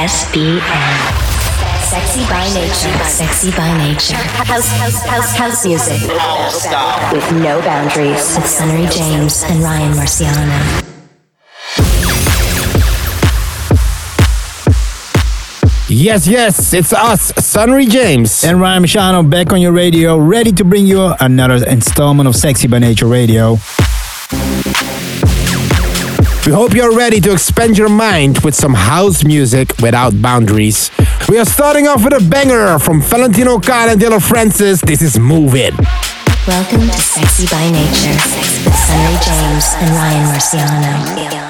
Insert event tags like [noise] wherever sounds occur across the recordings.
SBN. Sexy by nature. Sexy by nature. House, house, house, house music. Oh, With no boundaries. With Sunnery James and Ryan Marciano. Yes, yes, it's us, Sunnery James. And Ryan Marciano back on your radio, ready to bring you another installment of Sexy by Nature Radio. We hope you're ready to expand your mind with some house music without boundaries. We are starting off with a banger from Valentino Khan and Dillon Francis. This is Move It. Welcome to Sexy by Nature with Sunnery James and Ryan Marciano.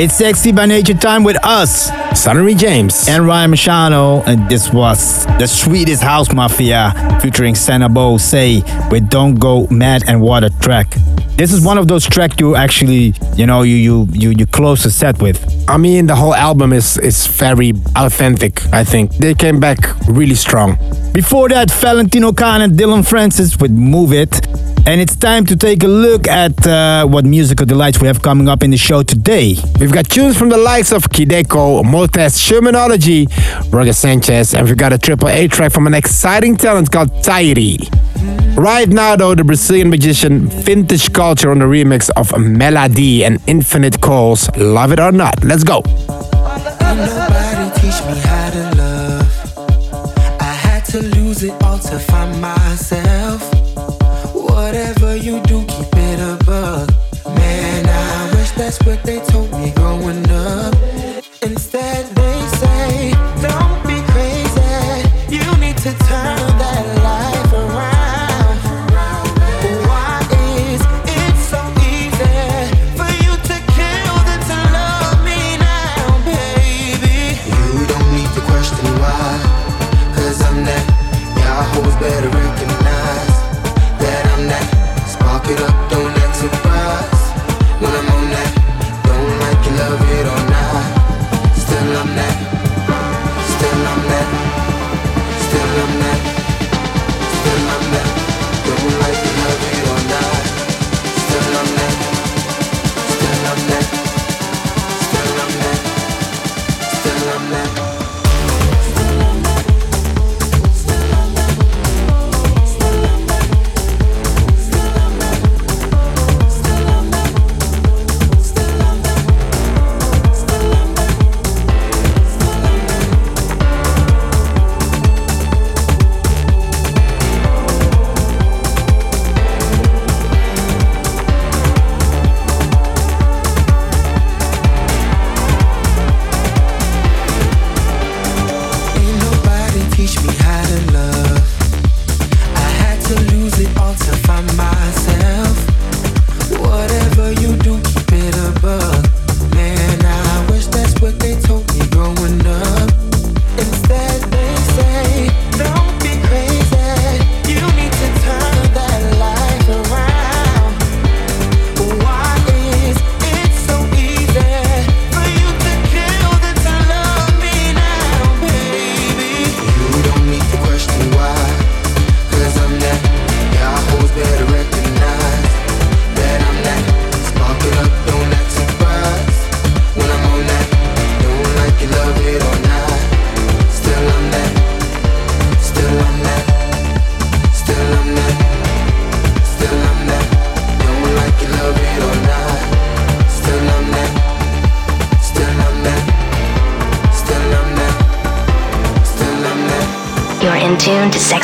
It's sexy by nature time with us, Sunnery James and Ryan Marciano, and this was the Swedish House Mafia featuring Seinabo Sey with "Don't Go Mad" and "Water" track. This is one of those tracks you actually, you know, you you you you close the set with. I mean, the whole album is is very authentic. I think they came back really strong. Before that, Valentino Khan and Dillon Francis with "Move It." And it's time to take a look at uh, what musical delights we have coming up in the show today. We've got tunes from the likes of Kideko, Motez, Shermanology, Roger Sanchez, and we've got a triple A track from an exciting talent called Tairi. Right now, though, the Brazilian magician Vintage Culture on the remix of Melody and Infinite Coles. Love it or not. Let's go. Whatever you do, keep it above. Man, I wish that's what they told me growing up. Instead,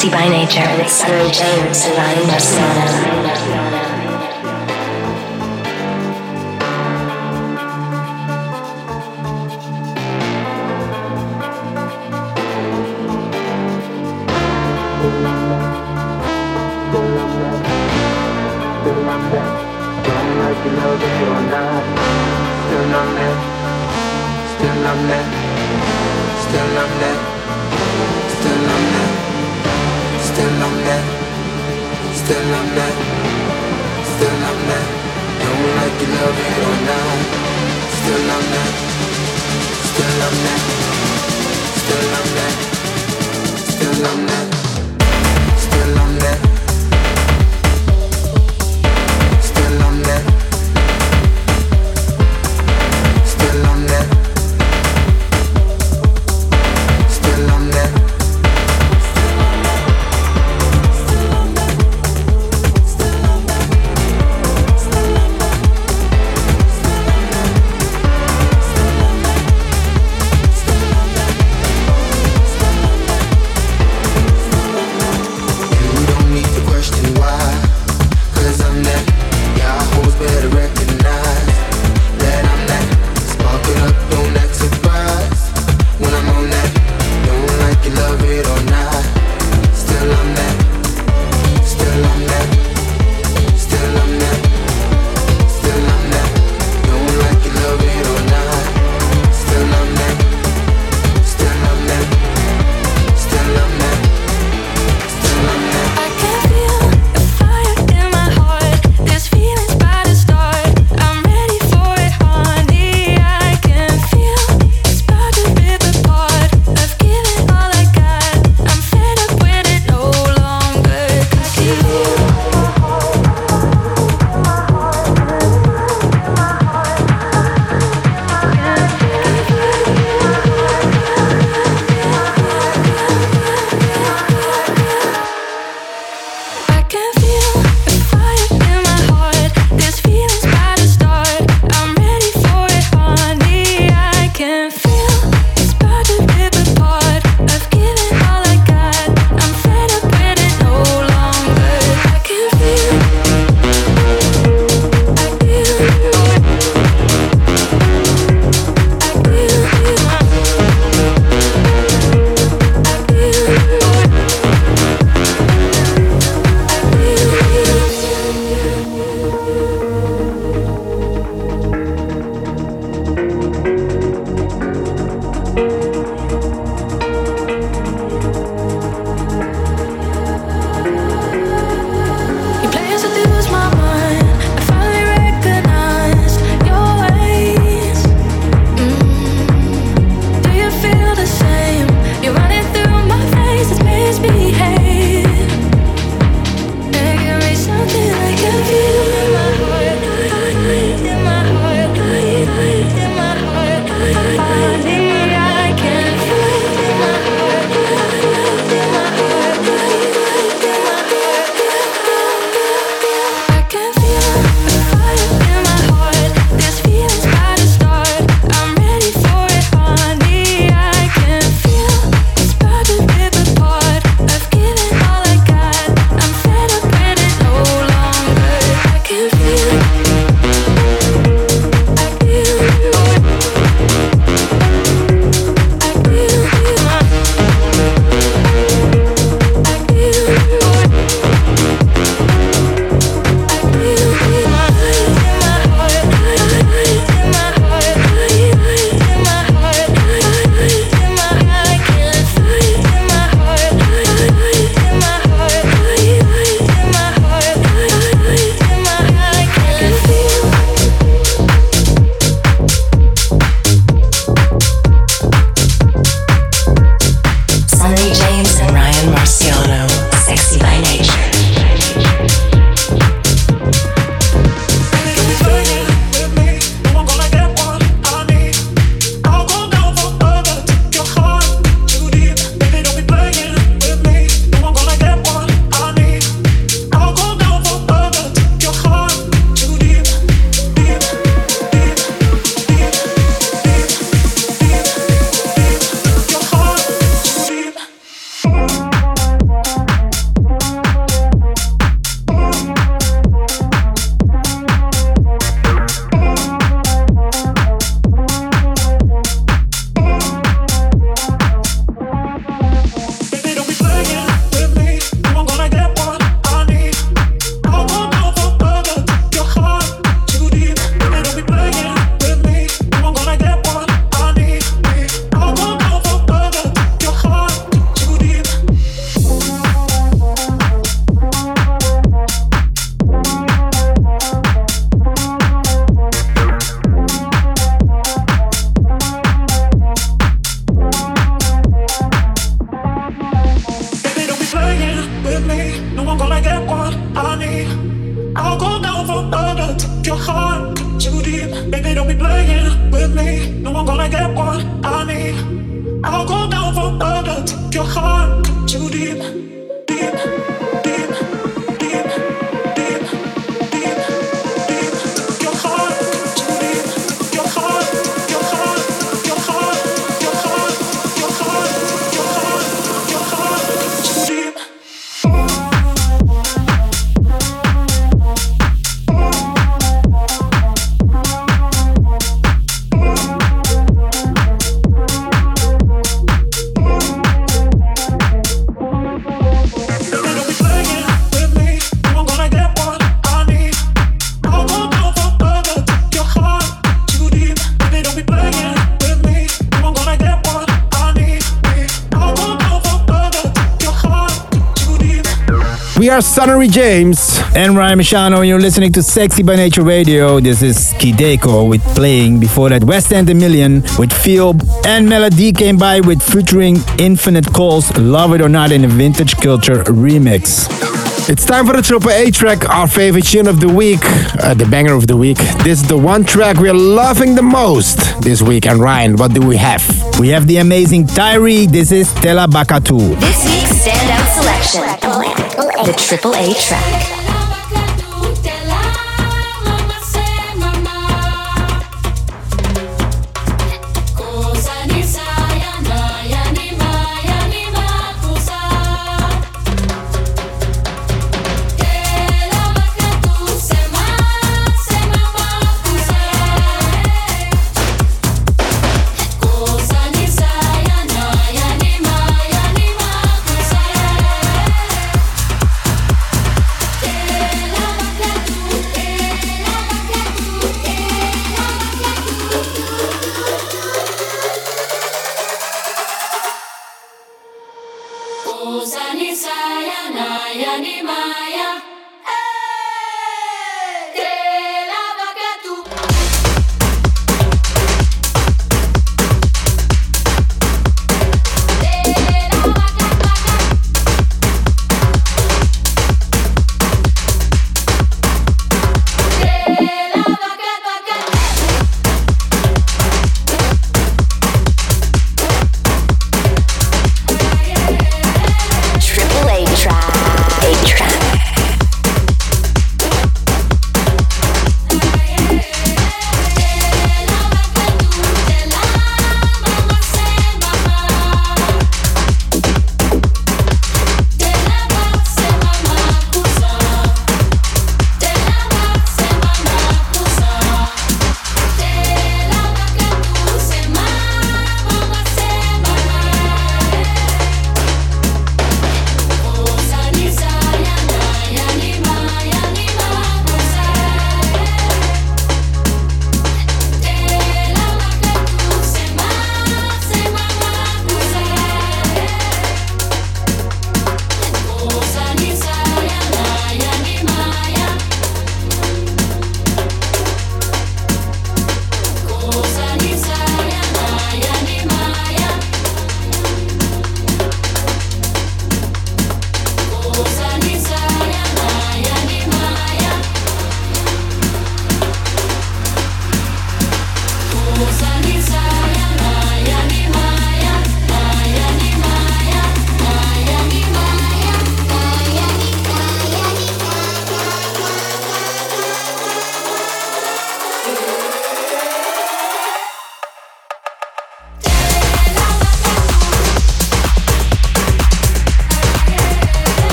Sexy by Nature. With Sunnery James and Ryan Marciano. are Sunnery James. And Ryan Marciano, and you're listening to Sexy by Nature Radio. This is Kideko with Playing. Before that, West End a Million with Feel. And Melody came by with featuring Infinite Coles, Love It or Not in a Vintage Culture remix. It's time for the Triple A track, our favorite tune of the week, uh, the banger of the week. This is the one track we're loving the most this week. And Ryan, what do we have? We have the amazing Tyree. This is Stella Bakatu. Selection the Triple A track.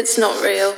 It's not real.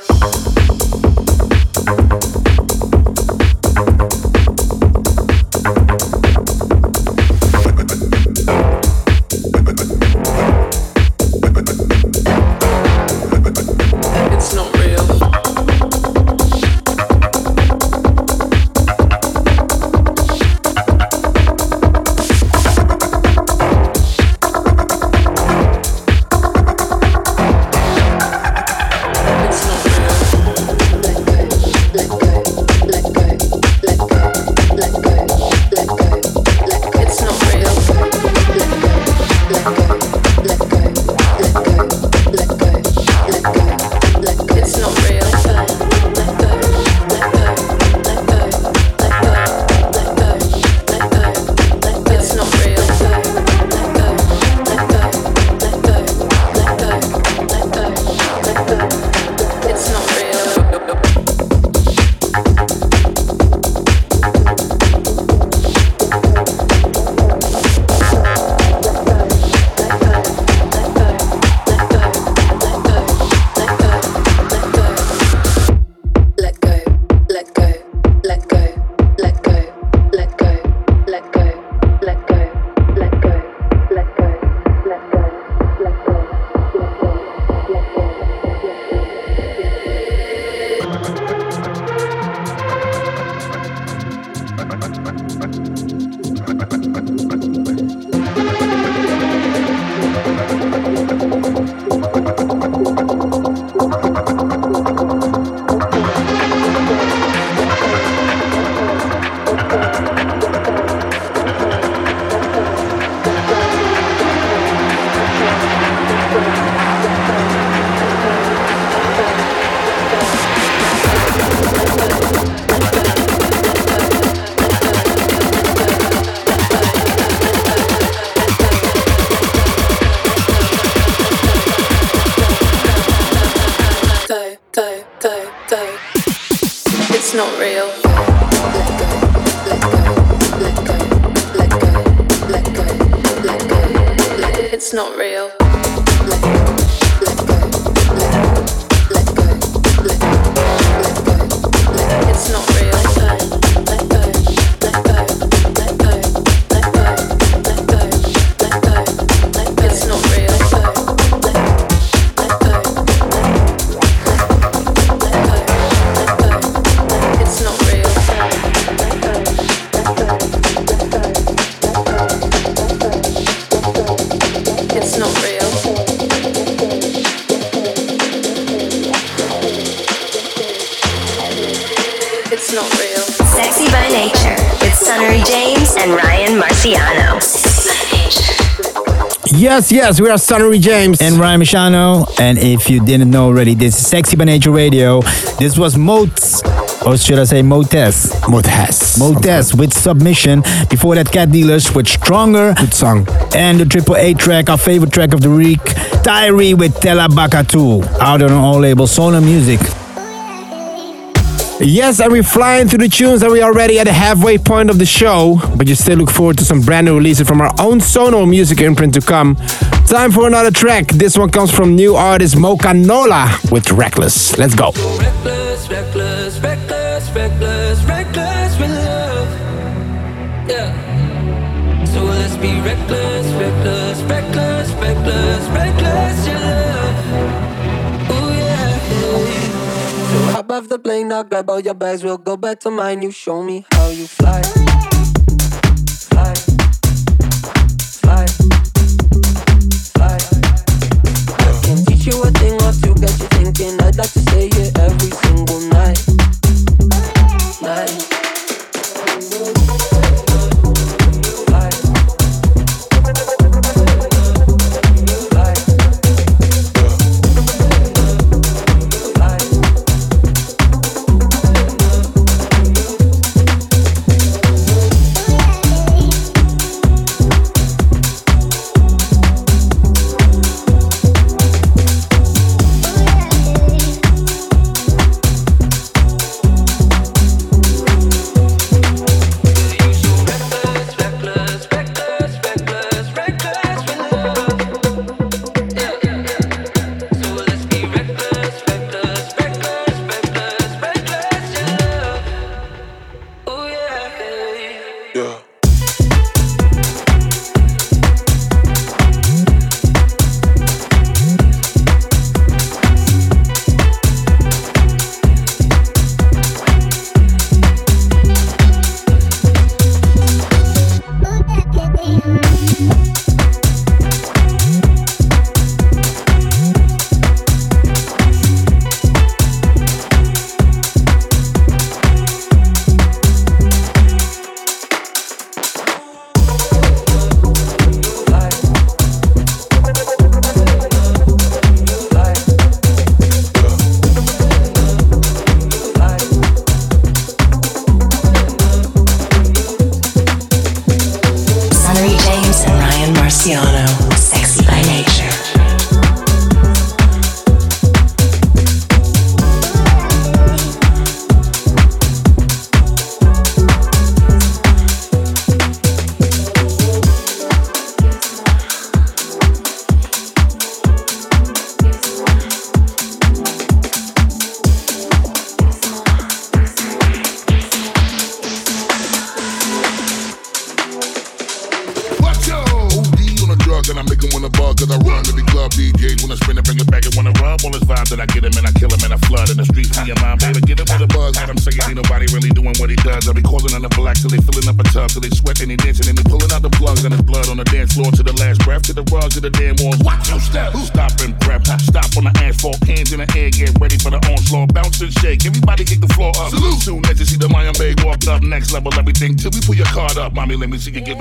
Yes, yes, we are Sunnery James. And Ryan Marciano. And if you didn't know already, this is Sexy by Nature Radio. This was Motes, or should I say Motes? Motes. Motes with Submission. Before that, Cat Dealers with Stronger. Good song. And the Triple A track, our favorite track of the week, Diary with Tela Bakatu. Out on all labels, Sonar Music. Yes, and we're flying through the tunes and we're already at the halfway point of the show, but you still look forward to some brand new releases from our own Sonar music imprint to come. Time for another track. This one comes from new artist Mocha Nola with Reckless. Let's go. Reckless, reckless, reckless, reckless, reckless with love. Yeah. So let's be reckless, reckless, reckless, reckless, reckless in off the plane, I'll grab all your bags. We'll go back to mine. You show me how you fly. Fly.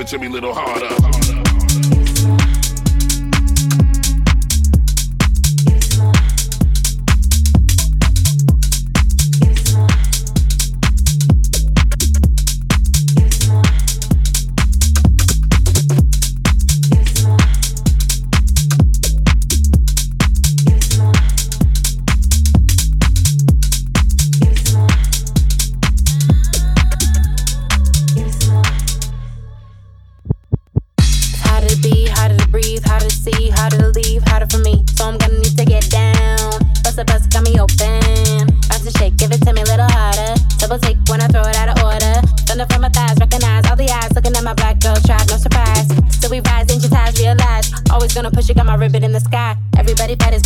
To me, little heart. little harder. Double take when I throw it out of order. Thunder from my thighs, recognize all the eyes looking at my black girl trap. no surprise. Still we rise, ancient ties realize. Always gonna push it, got my ribbon in the sky. Everybody fighters,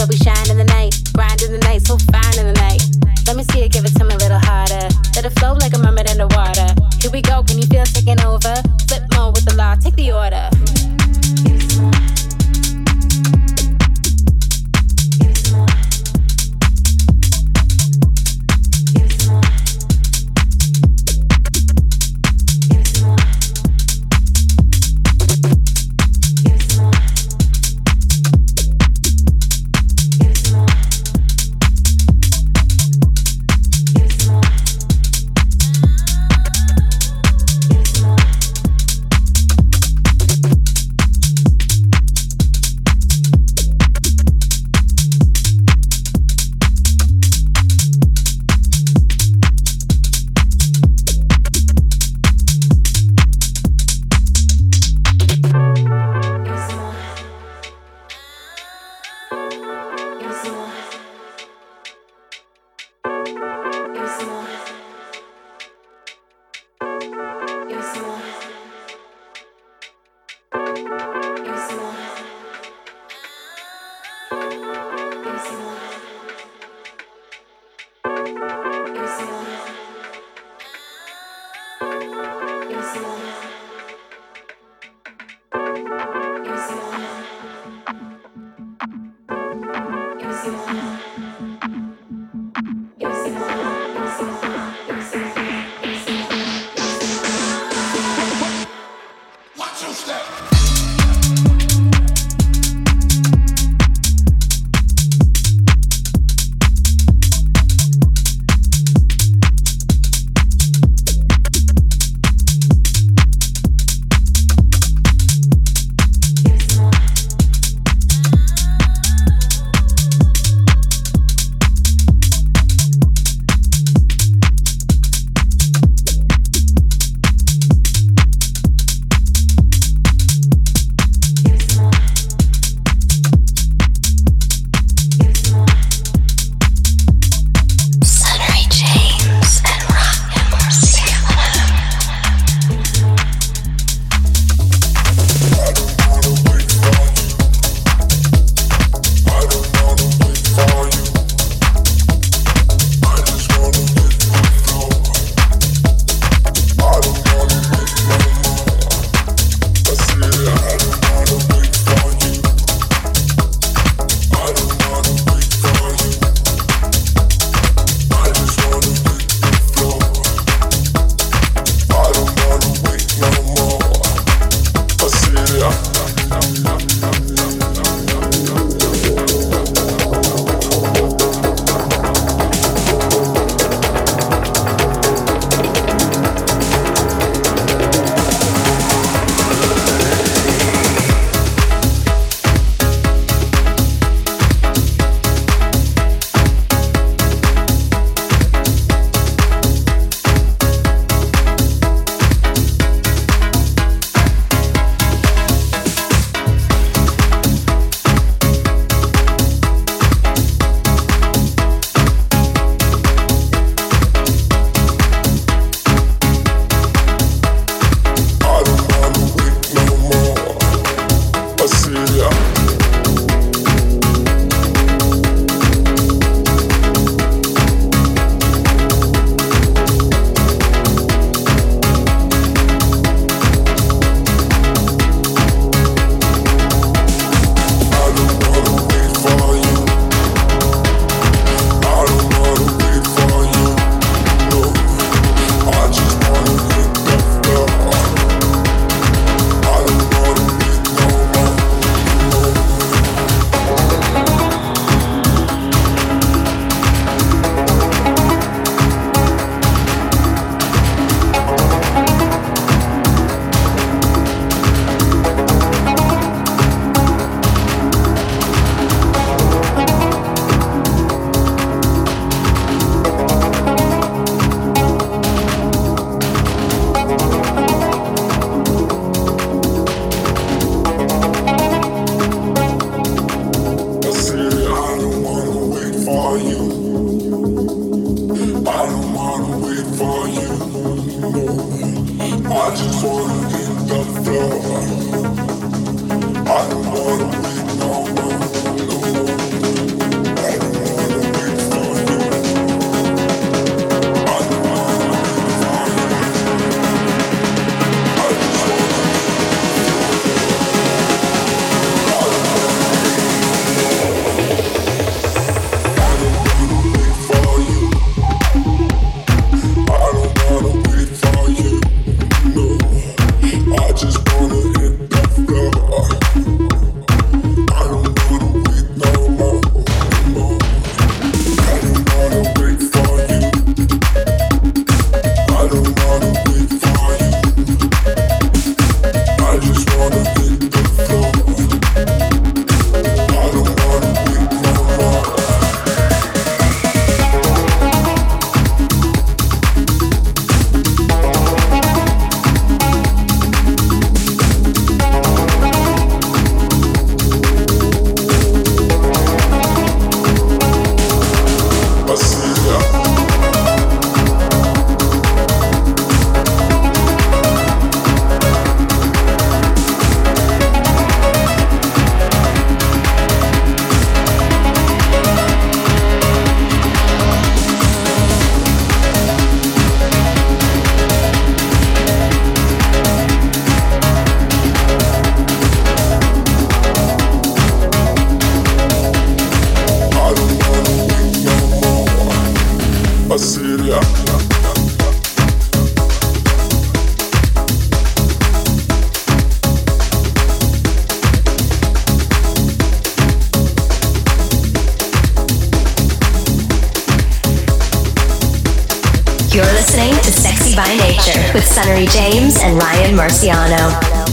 Marciano.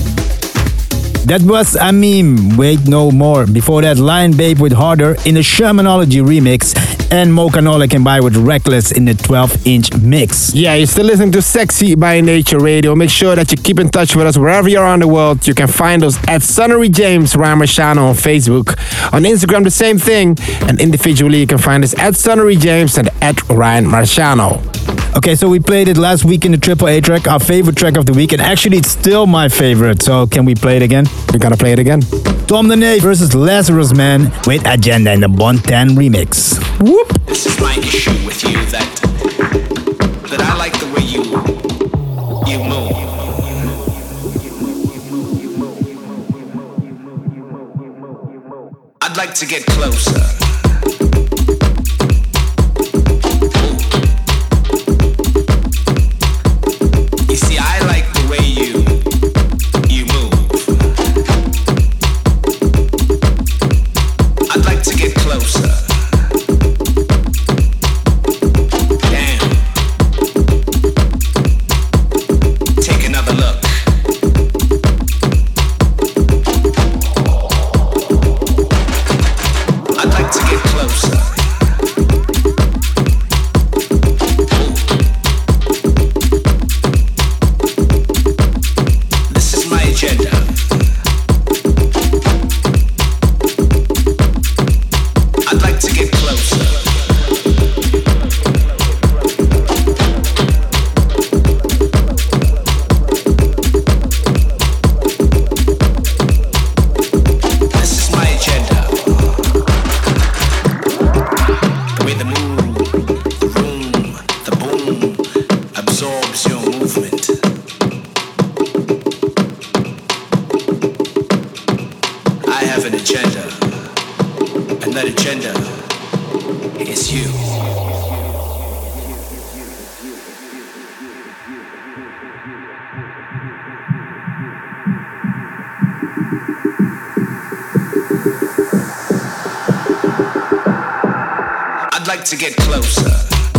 That was Amim, Wait No More. Before that, Lion Babe with Harder in the Shermanology remix, and Mocha Nola can buy with Reckless in the 12 inch mix. Yeah, you're still listening to Sexy by Nature Radio. Make sure that you keep in touch with us wherever you're around the world. You can find us at Sunnery James Ryan Marciano on Facebook. On Instagram, the same thing. And individually, you can find us at Sunnery James and at Ryan Marciano. Okay, so we played it last week in the Triple A track, our favorite track of the week, and actually it's still my favorite. So can we play it again? We gotta play it again. Tom the Knave versus Lazarusman with Agenda in the Bontan remix. Whoop! This is my issue with you that that I like the way you you move. I'd like to get closer. like to get closer.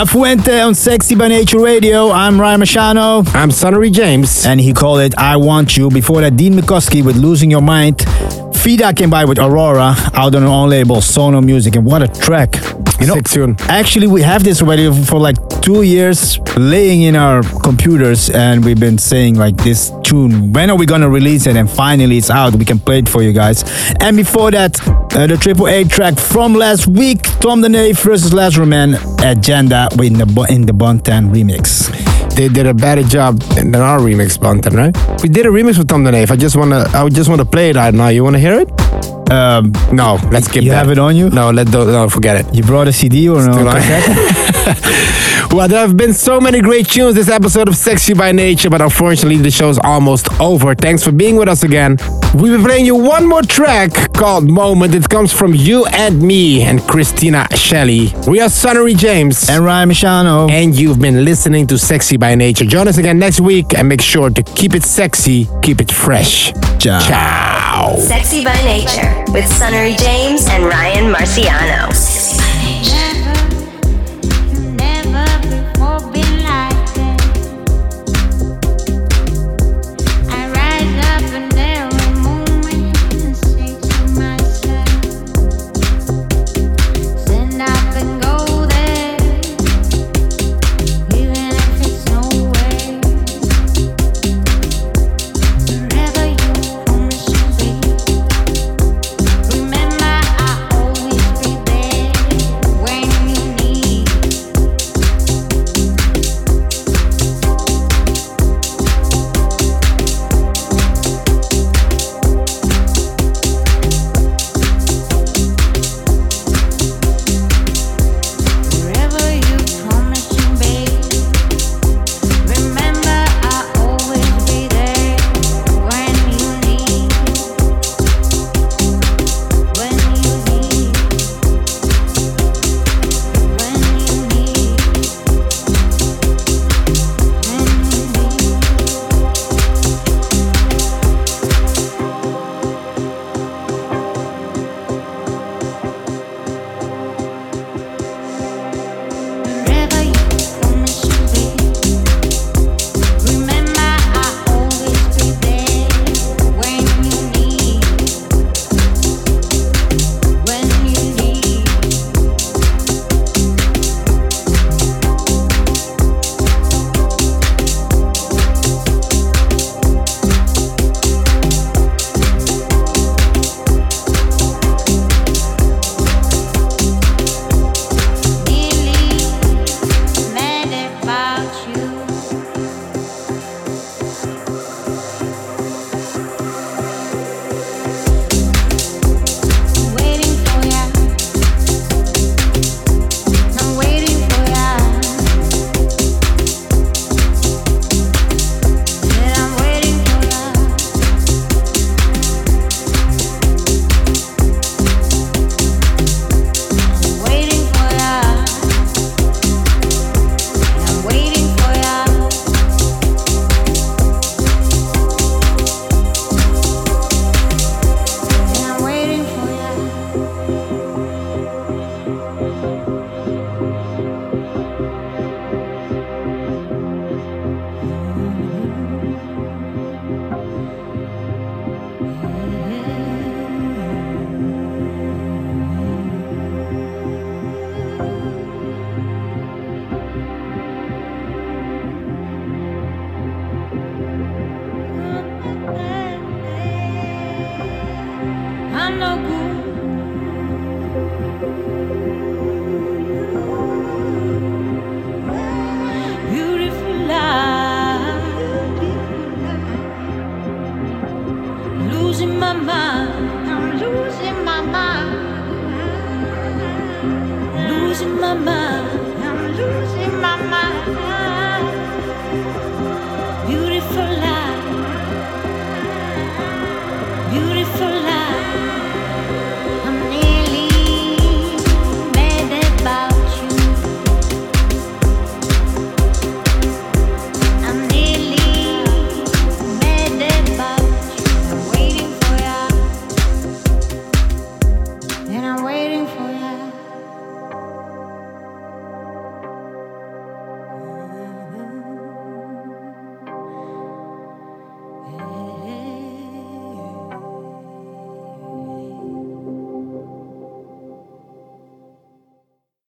La Fuente on Sexy by Nature Radio. I'm Ryan Marciano. I'm Sunnery James. And he called it I Want You. Before that, Dean Mikoski with Losing Your Mind. Fida came by with Aurora out on her own label, Sono Music. And what a track. You know. Actually, we have this already for like two years laying in our computers, and we've been saying like this tune. When are we gonna release it? And finally, it's out. We can play it for you guys. And before that, uh, the Triple A track from last week, Tom Dene versus Lazarusman Agenda in the in the Bontan remix. They did a better job than our remix, Bontan, right? We did a remix with Tom Dene. I just wanna, I just wanna play it right now. You wanna hear it? Um, no, let's skip you that. have it on you? No, let no, forget it. You brought a CD or no? [laughs] well, there have been so many great tunes this episode of Sexy by Nature, but unfortunately the show's almost over. Thanks for being with us again. We'll be playing you one more track called Moment. It comes from you and me and Christina Shelley. We are Sunnery James and Ryan Marciano, and you've been listening to Sexy by Nature. Join us again next week and make sure to keep it sexy, keep it fresh. Ciao. Ciao. Sexy by Nature with Sunnery James and Ryan Marciano.